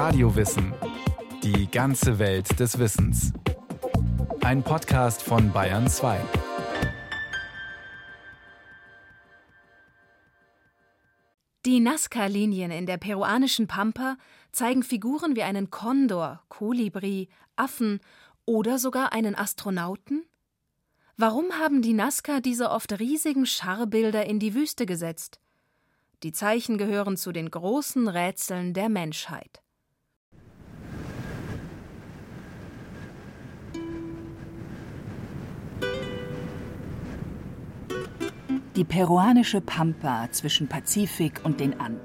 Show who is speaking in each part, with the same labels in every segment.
Speaker 1: Radiowissen. Die ganze Welt des Wissens. Ein Podcast von Bayern 2.
Speaker 2: Die Nazca-Linien in der peruanischen Pampa zeigen Figuren wie einen Kondor, Kolibri, Affen oder sogar einen Astronauten? Warum haben die Nazca diese oft riesigen Scharbilder in die Wüste gesetzt? Die Zeichen gehören zu den großen Rätseln der Menschheit.
Speaker 3: Die peruanische Pampa zwischen Pazifik und den Anden.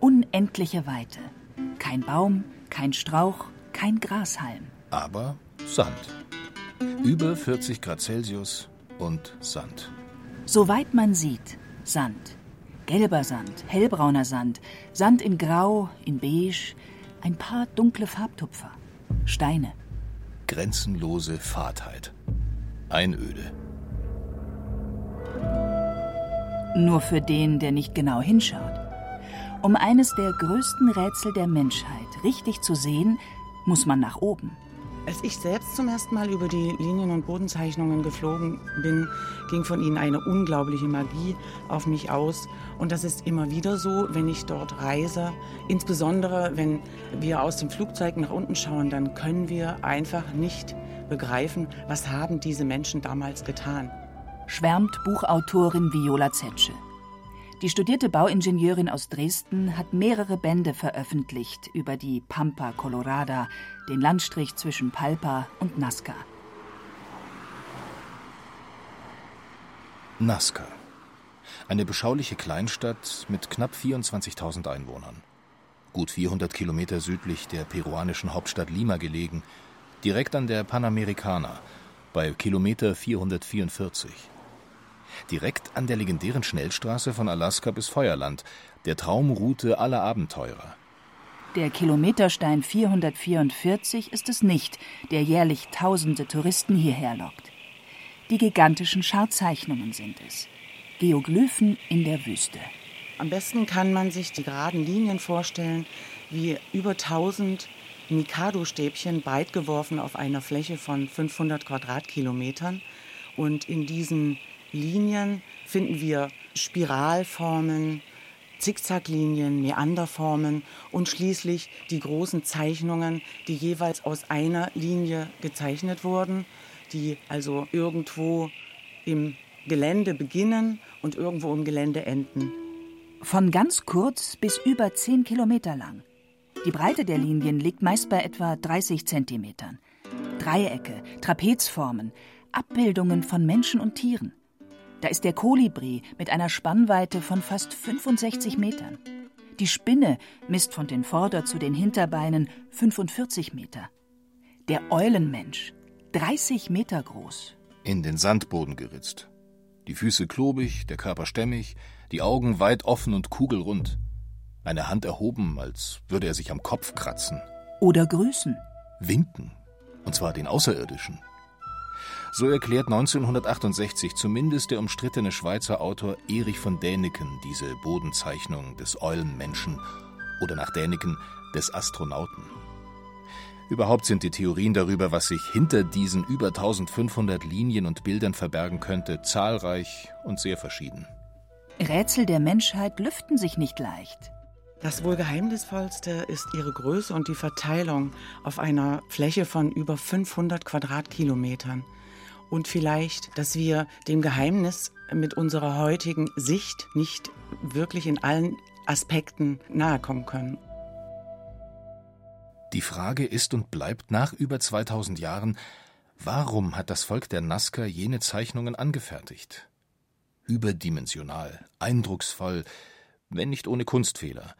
Speaker 3: Unendliche Weite. Kein Baum, kein Strauch, kein Grashalm.
Speaker 4: Aber Sand. Über 40 Grad Celsius und Sand.
Speaker 3: Soweit man sieht, Sand. Gelber Sand, hellbrauner Sand, Sand in Grau, in Beige, ein paar dunkle Farbtupfer, Steine.
Speaker 4: Grenzenlose Fahrtheit. Einöde.
Speaker 3: Nur für den, der nicht genau hinschaut. Um eines der größten Rätsel der Menschheit richtig zu sehen, muss man nach oben.
Speaker 5: Als ich selbst zum ersten Mal über die Linien- und Bodenzeichnungen geflogen bin, ging von ihnen eine unglaubliche Magie auf mich aus. Und das ist immer wieder so, wenn ich dort reise. Insbesondere, wenn wir aus dem Flugzeug nach unten schauen, dann können wir einfach nicht begreifen, was haben diese Menschen damals getan.
Speaker 3: Schwärmt Buchautorin Viola Zetsche. Die studierte Bauingenieurin aus Dresden hat mehrere Bände veröffentlicht über die Pampa Colorada, den Landstrich zwischen Palpa und Nazca.
Speaker 4: Nazca. Eine beschauliche Kleinstadt mit knapp 24.000 Einwohnern. Gut 400 Kilometer südlich der peruanischen Hauptstadt Lima gelegen, direkt an der Panamericana, bei Kilometer 444 direkt an der legendären Schnellstraße von Alaska bis Feuerland, der Traumroute aller Abenteurer.
Speaker 3: Der Kilometerstein 444 ist es nicht, der jährlich tausende Touristen hierher lockt. Die gigantischen Scharzeichnungen sind es. Geoglyphen in der Wüste.
Speaker 5: Am besten kann man sich die geraden Linien vorstellen, wie über 1000 Mikado-Stäbchen breit geworfen auf einer Fläche von 500 Quadratkilometern. Und in diesen Linien finden wir Spiralformen, Zickzacklinien, Meanderformen und schließlich die großen Zeichnungen, die jeweils aus einer Linie gezeichnet wurden, die also irgendwo im Gelände beginnen und irgendwo im Gelände enden.
Speaker 3: Von ganz kurz bis über 10 Kilometer lang. Die Breite der Linien liegt meist bei etwa 30 Zentimetern. Dreiecke, Trapezformen, Abbildungen von Menschen und Tieren. Da ist der Kolibri mit einer Spannweite von fast 65 Metern. Die Spinne misst von den Vorder- zu den Hinterbeinen 45 Meter. Der Eulenmensch 30 Meter groß.
Speaker 4: In den Sandboden geritzt. Die Füße klobig, der Körper stämmig, die Augen weit offen und kugelrund. Eine Hand erhoben, als würde er sich am Kopf kratzen.
Speaker 3: Oder grüßen.
Speaker 4: Winken. Und zwar den Außerirdischen. So erklärt 1968 zumindest der umstrittene Schweizer Autor Erich von Däniken diese Bodenzeichnung des Eulenmenschen oder nach Däniken des Astronauten. Überhaupt sind die Theorien darüber, was sich hinter diesen über 1500 Linien und Bildern verbergen könnte, zahlreich und sehr verschieden.
Speaker 3: Rätsel der Menschheit lüften sich nicht leicht.
Speaker 5: Das wohl geheimnisvollste ist ihre Größe und die Verteilung auf einer Fläche von über 500 Quadratkilometern und vielleicht, dass wir dem Geheimnis mit unserer heutigen Sicht nicht wirklich in allen Aspekten nahe kommen können.
Speaker 4: Die Frage ist und bleibt nach über 2000 Jahren, warum hat das Volk der Nazca jene Zeichnungen angefertigt? Überdimensional, eindrucksvoll, wenn nicht ohne Kunstfehler.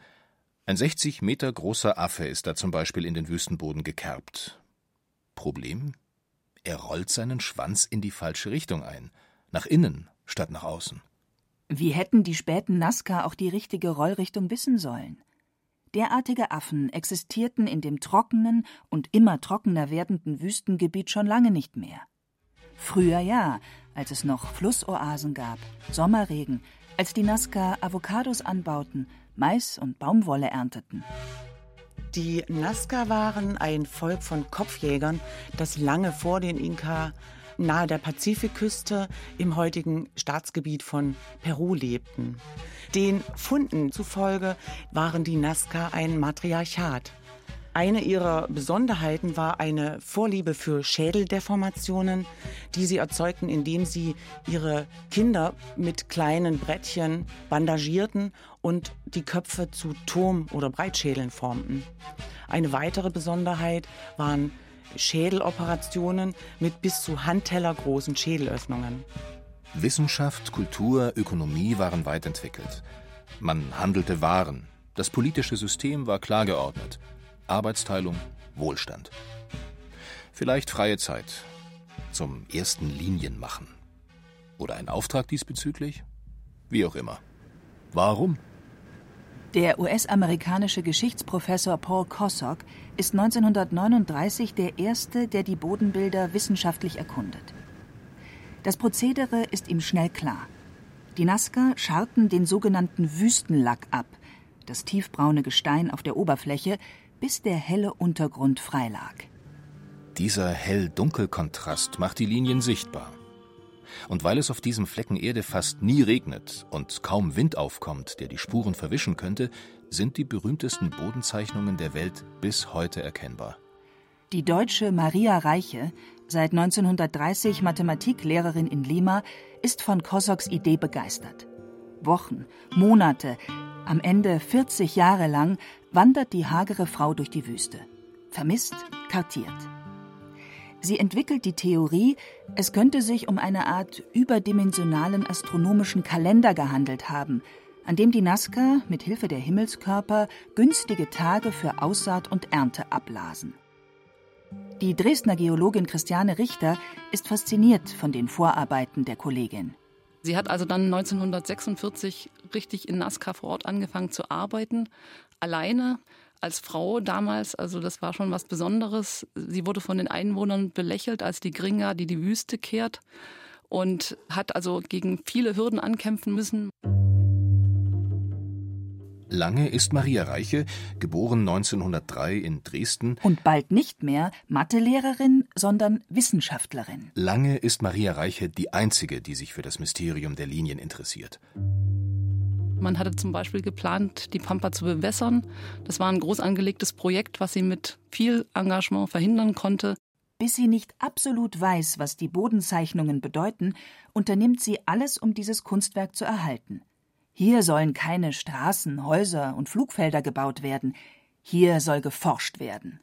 Speaker 4: Ein 60 Meter großer Affe ist da zum Beispiel in den Wüstenboden gekerbt. Problem? Er rollt seinen Schwanz in die falsche Richtung ein, nach innen statt nach außen.
Speaker 3: Wie hätten die späten Nazca auch die richtige Rollrichtung wissen sollen? Derartige Affen existierten in dem trockenen und immer trockener werdenden Wüstengebiet schon lange nicht mehr. Früher ja, als es noch Flussoasen gab, Sommerregen, als die Nazca Avocados anbauten, Mais und Baumwolle ernteten.
Speaker 5: Die Nazca waren ein Volk von Kopfjägern, das lange vor den Inka nahe der Pazifikküste im heutigen Staatsgebiet von Peru lebten. Den Funden zufolge waren die Nazca ein Matriarchat. Eine ihrer Besonderheiten war eine Vorliebe für Schädeldeformationen, die sie erzeugten, indem sie ihre Kinder mit kleinen Brettchen bandagierten und die Köpfe zu Turm- oder Breitschädeln formten. Eine weitere Besonderheit waren Schädeloperationen mit bis zu handtellergroßen Schädelöffnungen.
Speaker 4: Wissenschaft, Kultur, Ökonomie waren weit entwickelt. Man handelte Waren. Das politische System war klar geordnet. Arbeitsteilung, Wohlstand. Vielleicht freie Zeit zum ersten Linienmachen. Oder ein Auftrag diesbezüglich? Wie auch immer. Warum?
Speaker 3: Der US-amerikanische Geschichtsprofessor Paul Kossock ist 1939 der Erste, der die Bodenbilder wissenschaftlich erkundet. Das Prozedere ist ihm schnell klar. Die Nazca scharten den sogenannten Wüstenlack ab, das tiefbraune Gestein auf der Oberfläche, bis der helle Untergrund freilag.
Speaker 4: Dieser hell-dunkel-Kontrast macht die Linien sichtbar. Und weil es auf diesem Flecken Erde fast nie regnet und kaum Wind aufkommt, der die Spuren verwischen könnte, sind die berühmtesten Bodenzeichnungen der Welt bis heute erkennbar.
Speaker 3: Die deutsche Maria Reiche, seit 1930 Mathematiklehrerin in Lima, ist von Kossocks Idee begeistert. Wochen, Monate, am Ende 40 Jahre lang wandert die hagere Frau durch die Wüste. Vermisst, kartiert. Sie entwickelt die Theorie, es könnte sich um eine Art überdimensionalen astronomischen Kalender gehandelt haben, an dem die Nazca mit Hilfe der Himmelskörper günstige Tage für Aussaat und Ernte ablasen. Die Dresdner Geologin Christiane Richter ist fasziniert von den Vorarbeiten der Kollegin.
Speaker 6: Sie hat also dann 1946 richtig in Nazca vor Ort angefangen zu arbeiten, alleine als Frau damals, also das war schon was Besonderes. Sie wurde von den Einwohnern belächelt als die Gringa, die die Wüste kehrt und hat also gegen viele Hürden ankämpfen müssen.
Speaker 4: Lange ist Maria Reiche, geboren 1903 in Dresden.
Speaker 3: Und bald nicht mehr Mathelehrerin, sondern Wissenschaftlerin.
Speaker 4: Lange ist Maria Reiche die einzige, die sich für das Mysterium der Linien interessiert.
Speaker 6: Man hatte zum Beispiel geplant, die Pampa zu bewässern. Das war ein groß angelegtes Projekt, was sie mit viel Engagement verhindern konnte.
Speaker 3: Bis sie nicht absolut weiß, was die Bodenzeichnungen bedeuten, unternimmt sie alles, um dieses Kunstwerk zu erhalten. Hier sollen keine Straßen, Häuser und Flugfelder gebaut werden. Hier soll geforscht werden.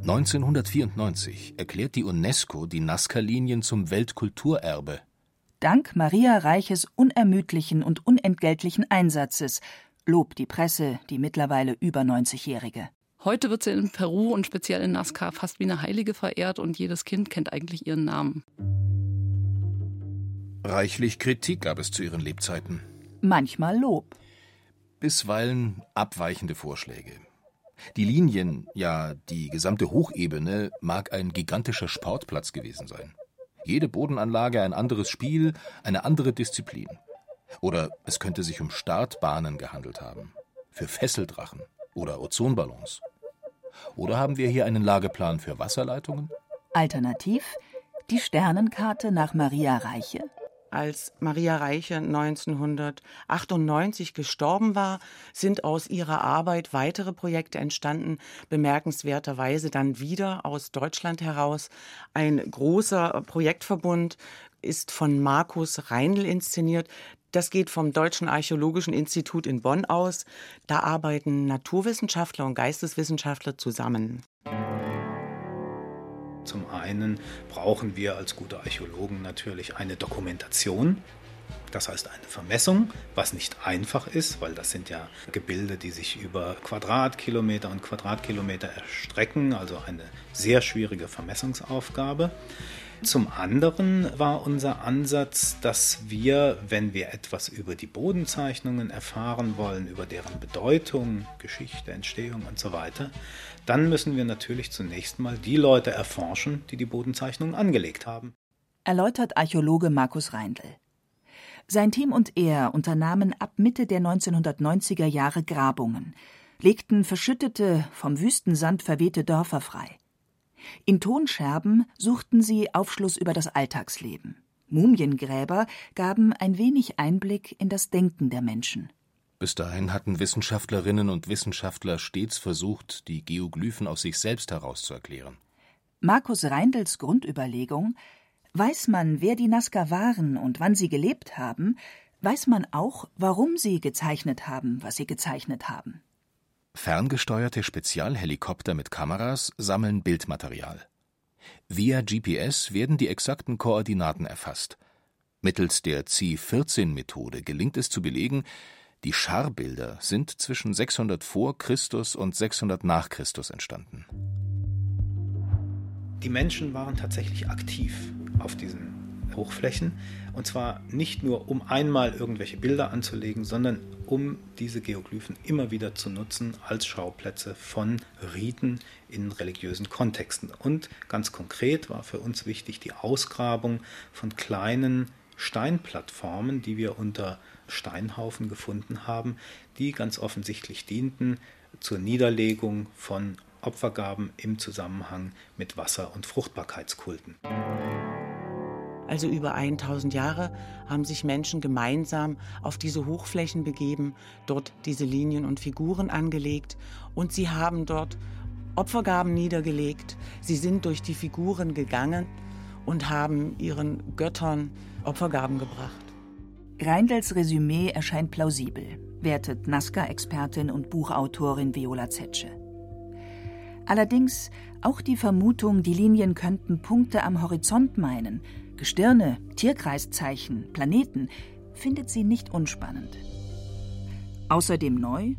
Speaker 4: 1994 erklärt die UNESCO die Nazca-Linien zum Weltkulturerbe
Speaker 3: Dank Maria Reiches unermüdlichen und unentgeltlichen Einsatzes lobt die Presse die mittlerweile über 90-Jährige.
Speaker 6: Heute wird sie in Peru und speziell in Nazca fast wie eine Heilige verehrt und jedes Kind kennt eigentlich ihren Namen.
Speaker 4: Reichlich Kritik gab es zu ihren Lebzeiten.
Speaker 3: Manchmal Lob.
Speaker 4: Bisweilen abweichende Vorschläge. Die Linien, ja die gesamte Hochebene, mag ein gigantischer Sportplatz gewesen sein. Jede Bodenanlage ein anderes Spiel, eine andere Disziplin. Oder es könnte sich um Startbahnen gehandelt haben. Für Fesseldrachen oder Ozonballons. Oder haben wir hier einen Lageplan für Wasserleitungen?
Speaker 3: Alternativ die Sternenkarte nach Maria Reiche
Speaker 5: als Maria Reiche 1998 gestorben war, sind aus ihrer Arbeit weitere Projekte entstanden, bemerkenswerterweise dann wieder aus Deutschland heraus. Ein großer Projektverbund ist von Markus Reindl inszeniert. Das geht vom Deutschen Archäologischen Institut in Bonn aus. Da arbeiten Naturwissenschaftler und Geisteswissenschaftler zusammen.
Speaker 7: Zum einen brauchen wir als gute Archäologen natürlich eine Dokumentation, das heißt eine Vermessung, was nicht einfach ist, weil das sind ja Gebilde, die sich über Quadratkilometer und Quadratkilometer erstrecken, also eine sehr schwierige Vermessungsaufgabe. Zum anderen war unser Ansatz, dass wir, wenn wir etwas über die Bodenzeichnungen erfahren wollen, über deren Bedeutung, Geschichte, Entstehung und so weiter, dann müssen wir natürlich zunächst mal die Leute erforschen, die die Bodenzeichnungen angelegt haben.
Speaker 3: Erläutert Archäologe Markus Reindl. Sein Team und er unternahmen ab Mitte der 1990er Jahre Grabungen, legten verschüttete, vom Wüstensand verwehte Dörfer frei. In Tonscherben suchten sie Aufschluss über das Alltagsleben. Mumiengräber gaben ein wenig Einblick in das Denken der Menschen.
Speaker 4: Bis dahin hatten Wissenschaftlerinnen und Wissenschaftler stets versucht, die Geoglyphen aus sich selbst herauszuerklären.
Speaker 3: Markus Reindels Grundüberlegung Weiß man, wer die Nazca waren und wann sie gelebt haben, weiß man auch, warum sie gezeichnet haben, was sie gezeichnet haben.
Speaker 4: Ferngesteuerte Spezialhelikopter mit Kameras sammeln Bildmaterial. Via GPS werden die exakten Koordinaten erfasst. Mittels der C14-Methode gelingt es zu belegen, die Scharbilder sind zwischen 600 vor Christus und 600 nach Christus entstanden.
Speaker 7: Die Menschen waren tatsächlich aktiv auf diesen Hochflächen. Und zwar nicht nur, um einmal irgendwelche Bilder anzulegen, sondern um diese Geoglyphen immer wieder zu nutzen als Schauplätze von Riten in religiösen Kontexten. Und ganz konkret war für uns wichtig die Ausgrabung von kleinen Steinplattformen, die wir unter Steinhaufen gefunden haben, die ganz offensichtlich dienten zur Niederlegung von Opfergaben im Zusammenhang mit Wasser- und Fruchtbarkeitskulten.
Speaker 5: Also über 1000 Jahre haben sich Menschen gemeinsam auf diese Hochflächen begeben, dort diese Linien und Figuren angelegt und sie haben dort Opfergaben niedergelegt. Sie sind durch die Figuren gegangen und haben ihren Göttern Opfergaben gebracht.
Speaker 3: Reindels Resümee erscheint plausibel, wertet Nazca-Expertin und Buchautorin Viola Zetsche. Allerdings auch die Vermutung, die Linien könnten Punkte am Horizont meinen, Gestirne, Tierkreiszeichen, Planeten, findet sie nicht unspannend. Außerdem neu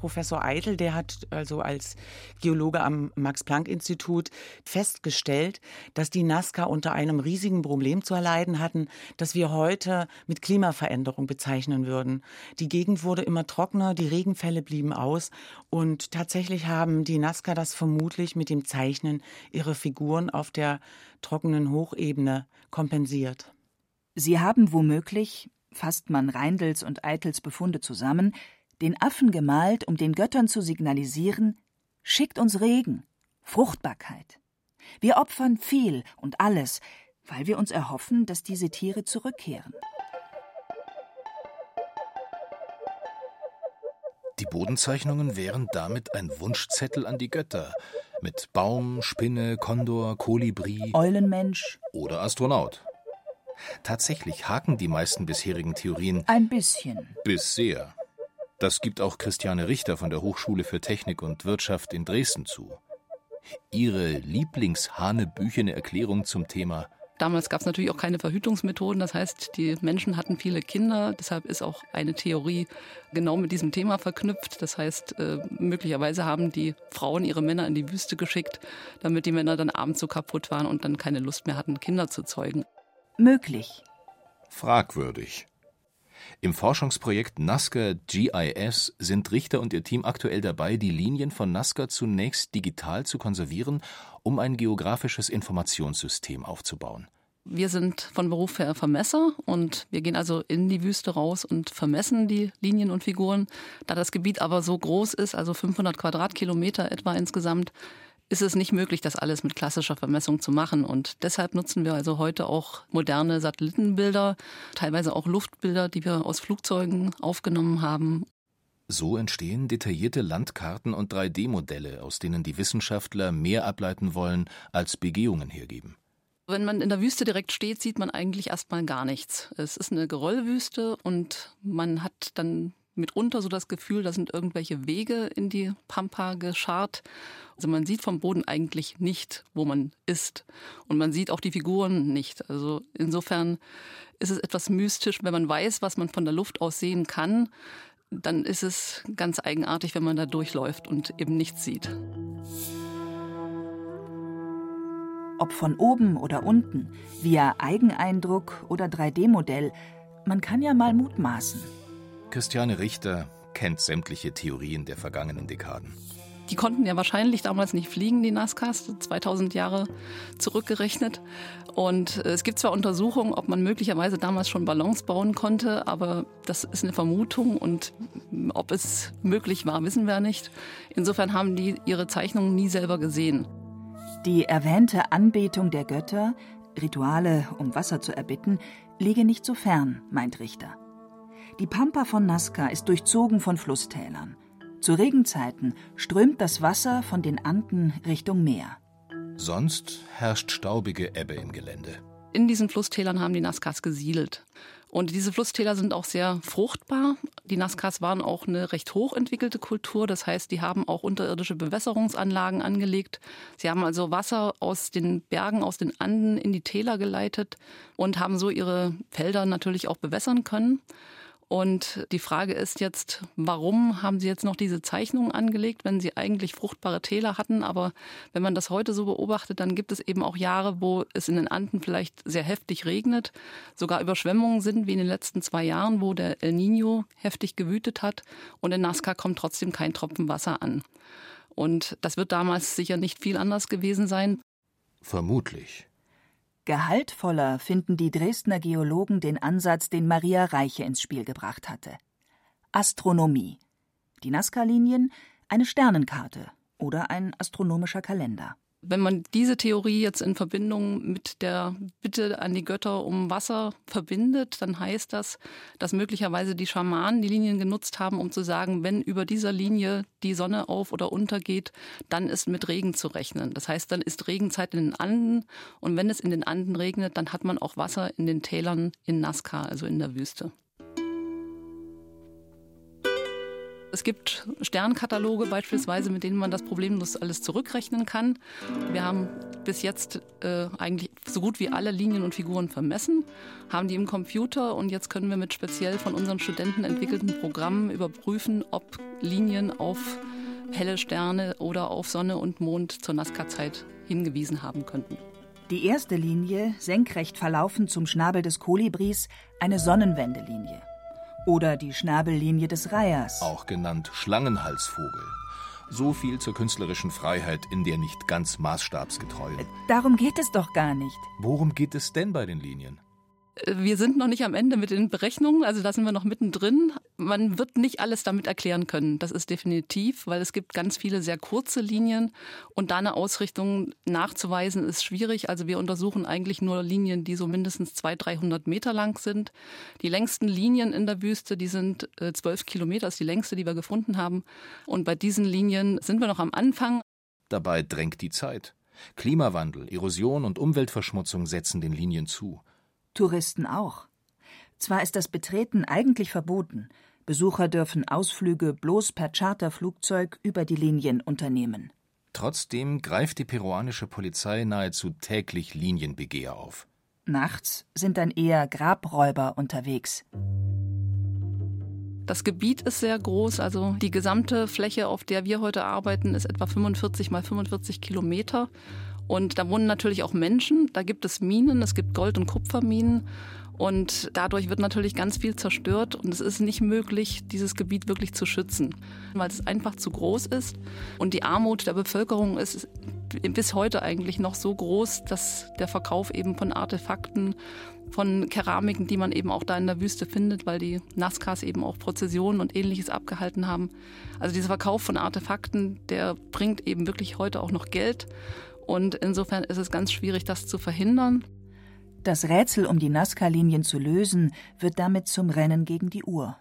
Speaker 5: Professor Eitel, der hat also als Geologe am Max-Planck-Institut festgestellt, dass die Nazca unter einem riesigen Problem zu erleiden hatten, das wir heute mit Klimaveränderung bezeichnen würden. Die Gegend wurde immer trockener, die Regenfälle blieben aus und tatsächlich haben die Nazca das vermutlich mit dem Zeichnen ihrer Figuren auf der trockenen Hochebene kompensiert.
Speaker 3: Sie haben womöglich, fasst man Reindels und Eitels Befunde zusammen, den Affen gemalt, um den Göttern zu signalisieren, schickt uns Regen, Fruchtbarkeit. Wir opfern viel und alles, weil wir uns erhoffen, dass diese Tiere zurückkehren.
Speaker 4: Die Bodenzeichnungen wären damit ein Wunschzettel an die Götter mit Baum, Spinne, Kondor, Kolibri,
Speaker 3: Eulenmensch
Speaker 4: oder Astronaut. Tatsächlich haken die meisten bisherigen Theorien
Speaker 3: ein bisschen
Speaker 4: bis sehr. Das gibt auch Christiane Richter von der Hochschule für Technik und Wirtschaft in Dresden zu. Ihre Lieblingshanebüchene Erklärung zum Thema
Speaker 6: Damals gab es natürlich auch keine Verhütungsmethoden. Das heißt, die Menschen hatten viele Kinder. Deshalb ist auch eine Theorie genau mit diesem Thema verknüpft. Das heißt, äh, möglicherweise haben die Frauen ihre Männer in die Wüste geschickt, damit die Männer dann abends so kaputt waren und dann keine Lust mehr hatten, Kinder zu zeugen.
Speaker 3: Möglich.
Speaker 4: Fragwürdig. Im Forschungsprojekt Nazca GIS sind Richter und ihr Team aktuell dabei, die Linien von Nazca zunächst digital zu konservieren, um ein geografisches Informationssystem aufzubauen.
Speaker 6: Wir sind von Beruf her Vermesser und wir gehen also in die Wüste raus und vermessen die Linien und Figuren. Da das Gebiet aber so groß ist, also 500 Quadratkilometer etwa insgesamt, ist es nicht möglich, das alles mit klassischer Vermessung zu machen. Und deshalb nutzen wir also heute auch moderne Satellitenbilder, teilweise auch Luftbilder, die wir aus Flugzeugen aufgenommen haben.
Speaker 4: So entstehen detaillierte Landkarten und 3D-Modelle, aus denen die Wissenschaftler mehr ableiten wollen, als Begehungen hergeben.
Speaker 6: Wenn man in der Wüste direkt steht, sieht man eigentlich erstmal gar nichts. Es ist eine Geröllwüste und man hat dann mitunter so das Gefühl, da sind irgendwelche Wege in die Pampa geschart. Also man sieht vom Boden eigentlich nicht, wo man ist. Und man sieht auch die Figuren nicht. Also insofern ist es etwas mystisch, wenn man weiß, was man von der Luft aus sehen kann. Dann ist es ganz eigenartig, wenn man da durchläuft und eben nichts sieht.
Speaker 3: Ob von oben oder unten, via Eigeneindruck oder 3D-Modell, man kann ja mal mutmaßen.
Speaker 4: Christiane Richter kennt sämtliche Theorien der vergangenen Dekaden.
Speaker 6: Die konnten ja wahrscheinlich damals nicht fliegen, die Nazcas, 2000 Jahre zurückgerechnet. Und es gibt zwar Untersuchungen, ob man möglicherweise damals schon Ballons bauen konnte, aber das ist eine Vermutung und ob es möglich war, wissen wir nicht. Insofern haben die ihre Zeichnungen nie selber gesehen.
Speaker 3: Die erwähnte Anbetung der Götter, Rituale, um Wasser zu erbitten, liege nicht so fern, meint Richter. Die Pampa von Nazca ist durchzogen von Flusstälern. Zu Regenzeiten strömt das Wasser von den Anden Richtung Meer.
Speaker 4: Sonst herrscht staubige Ebbe im Gelände.
Speaker 6: In diesen Flusstälern haben die Nazcas gesiedelt. Und diese Flusstäler sind auch sehr fruchtbar. Die Nazcas waren auch eine recht hochentwickelte Kultur. Das heißt, die haben auch unterirdische Bewässerungsanlagen angelegt. Sie haben also Wasser aus den Bergen, aus den Anden in die Täler geleitet und haben so ihre Felder natürlich auch bewässern können. Und die Frage ist jetzt, warum haben Sie jetzt noch diese Zeichnungen angelegt, wenn Sie eigentlich fruchtbare Täler hatten? Aber wenn man das heute so beobachtet, dann gibt es eben auch Jahre, wo es in den Anden vielleicht sehr heftig regnet, sogar Überschwemmungen sind, wie in den letzten zwei Jahren, wo der El Nino heftig gewütet hat und in Nazca kommt trotzdem kein Tropfen Wasser an. Und das wird damals sicher nicht viel anders gewesen sein.
Speaker 4: Vermutlich.
Speaker 3: Gehaltvoller finden die Dresdner Geologen den Ansatz, den Maria Reiche ins Spiel gebracht hatte. Astronomie. Die Nazca-Linien eine Sternenkarte oder ein astronomischer Kalender.
Speaker 6: Wenn man diese Theorie jetzt in Verbindung mit der Bitte an die Götter um Wasser verbindet, dann heißt das, dass möglicherweise die Schamanen die Linien genutzt haben, um zu sagen, wenn über dieser Linie die Sonne auf oder untergeht, dann ist mit Regen zu rechnen. Das heißt, dann ist Regenzeit in den Anden und wenn es in den Anden regnet, dann hat man auch Wasser in den Tälern in Nazca, also in der Wüste. Es gibt Sternkataloge beispielsweise, mit denen man das problemlos alles zurückrechnen kann. Wir haben bis jetzt äh, eigentlich so gut wie alle Linien und Figuren vermessen, haben die im Computer und jetzt können wir mit speziell von unseren Studenten entwickelten Programmen überprüfen, ob Linien auf helle Sterne oder auf Sonne und Mond zur Nazca-Zeit hingewiesen haben könnten.
Speaker 3: Die erste Linie, senkrecht verlaufend zum Schnabel des Kolibris, eine Sonnenwendelinie oder die Schnabellinie des Reihers.
Speaker 4: Auch genannt Schlangenhalsvogel. So viel zur künstlerischen Freiheit in der nicht ganz maßstabsgetreuen.
Speaker 3: Darum geht es doch gar nicht.
Speaker 4: Worum geht es denn bei den Linien?
Speaker 6: Wir sind noch nicht am Ende mit den Berechnungen, also da sind wir noch mittendrin. Man wird nicht alles damit erklären können, das ist definitiv, weil es gibt ganz viele sehr kurze Linien und da eine Ausrichtung nachzuweisen ist schwierig. Also wir untersuchen eigentlich nur Linien, die so mindestens 200, 300 Meter lang sind. Die längsten Linien in der Wüste, die sind äh, zwölf Kilometer, ist die längste, die wir gefunden haben. Und bei diesen Linien sind wir noch am Anfang.
Speaker 4: Dabei drängt die Zeit. Klimawandel, Erosion und Umweltverschmutzung setzen den Linien zu.
Speaker 3: Touristen auch. Zwar ist das Betreten eigentlich verboten, Besucher dürfen Ausflüge bloß per Charterflugzeug über die Linien unternehmen.
Speaker 4: Trotzdem greift die peruanische Polizei nahezu täglich Linienbegeher auf.
Speaker 3: Nachts sind dann eher Grabräuber unterwegs.
Speaker 6: Das Gebiet ist sehr groß, also die gesamte Fläche, auf der wir heute arbeiten, ist etwa 45 mal 45 Kilometer. Und da wohnen natürlich auch Menschen, da gibt es Minen, es gibt Gold- und Kupferminen. Und dadurch wird natürlich ganz viel zerstört und es ist nicht möglich, dieses Gebiet wirklich zu schützen, weil es einfach zu groß ist. Und die Armut der Bevölkerung ist bis heute eigentlich noch so groß, dass der Verkauf eben von Artefakten, von Keramiken, die man eben auch da in der Wüste findet, weil die Nazcas eben auch Prozessionen und ähnliches abgehalten haben. Also dieser Verkauf von Artefakten, der bringt eben wirklich heute auch noch Geld. Und insofern ist es ganz schwierig, das zu verhindern.
Speaker 3: Das Rätsel um die Nazca-Linien zu lösen, wird damit zum Rennen gegen die Uhr.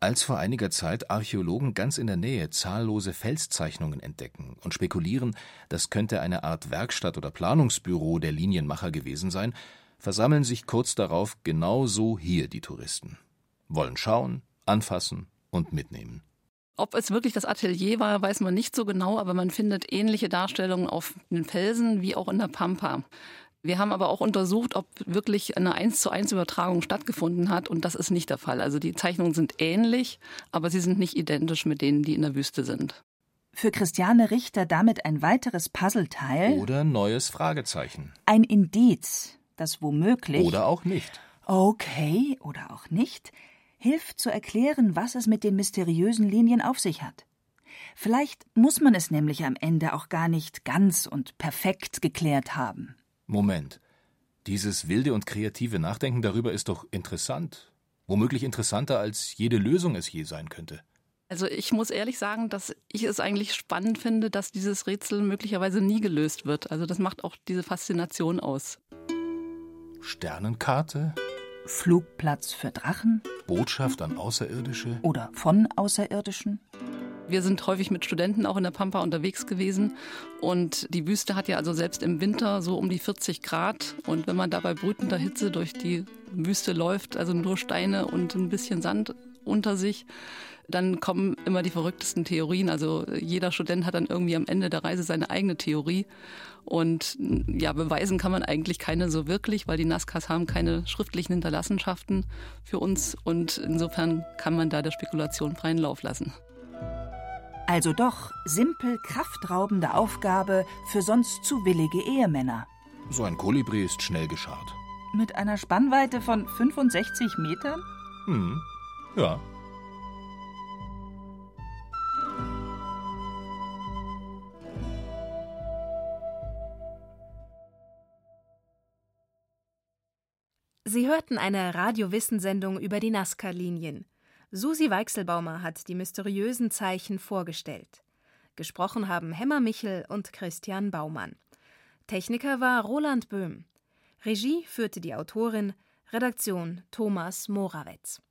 Speaker 4: Als vor einiger Zeit Archäologen ganz in der Nähe zahllose Felszeichnungen entdecken und spekulieren, das könnte eine Art Werkstatt oder Planungsbüro der Linienmacher gewesen sein, versammeln sich kurz darauf genau so hier die Touristen. Wollen schauen, anfassen und mitnehmen.
Speaker 6: Ob es wirklich das Atelier war, weiß man nicht so genau, aber man findet ähnliche Darstellungen auf den Felsen wie auch in der Pampa. Wir haben aber auch untersucht, ob wirklich eine 1 zu 1 Übertragung stattgefunden hat und das ist nicht der Fall. Also die Zeichnungen sind ähnlich, aber sie sind nicht identisch mit denen, die in der Wüste sind.
Speaker 3: Für Christiane Richter damit ein weiteres Puzzleteil.
Speaker 4: Oder neues Fragezeichen.
Speaker 3: Ein Indiz, das womöglich.
Speaker 4: Oder auch nicht.
Speaker 3: Okay, oder auch nicht hilft zu erklären, was es mit den mysteriösen Linien auf sich hat. Vielleicht muss man es nämlich am Ende auch gar nicht ganz und perfekt geklärt haben.
Speaker 4: Moment. Dieses wilde und kreative Nachdenken darüber ist doch interessant. Womöglich interessanter, als jede Lösung es je sein könnte.
Speaker 6: Also ich muss ehrlich sagen, dass ich es eigentlich spannend finde, dass dieses Rätsel möglicherweise nie gelöst wird. Also das macht auch diese Faszination aus.
Speaker 4: Sternenkarte?
Speaker 3: Flugplatz für Drachen?
Speaker 4: Botschaft an Außerirdische?
Speaker 3: Oder von Außerirdischen?
Speaker 6: Wir sind häufig mit Studenten auch in der Pampa unterwegs gewesen und die Wüste hat ja also selbst im Winter so um die 40 Grad und wenn man da bei brütender Hitze durch die Wüste läuft, also nur Steine und ein bisschen Sand unter sich, dann kommen immer die verrücktesten Theorien. Also jeder Student hat dann irgendwie am Ende der Reise seine eigene Theorie. Und ja, beweisen kann man eigentlich keine so wirklich, weil die Nazcas haben keine schriftlichen Hinterlassenschaften für uns. Und insofern kann man da der Spekulation freien Lauf lassen.
Speaker 3: Also doch simpel kraftraubende Aufgabe für sonst zu willige Ehemänner.
Speaker 4: So ein Kolibri ist schnell geschart.
Speaker 3: Mit einer Spannweite von 65 Metern?
Speaker 4: Hm, ja.
Speaker 2: Sie hörten eine Radiowissensendung über die Nazca-Linien. Susi Weichselbaumer hat die mysteriösen Zeichen vorgestellt. Gesprochen haben Hemmer Michel und Christian Baumann. Techniker war Roland Böhm. Regie führte die Autorin, Redaktion Thomas Morawetz.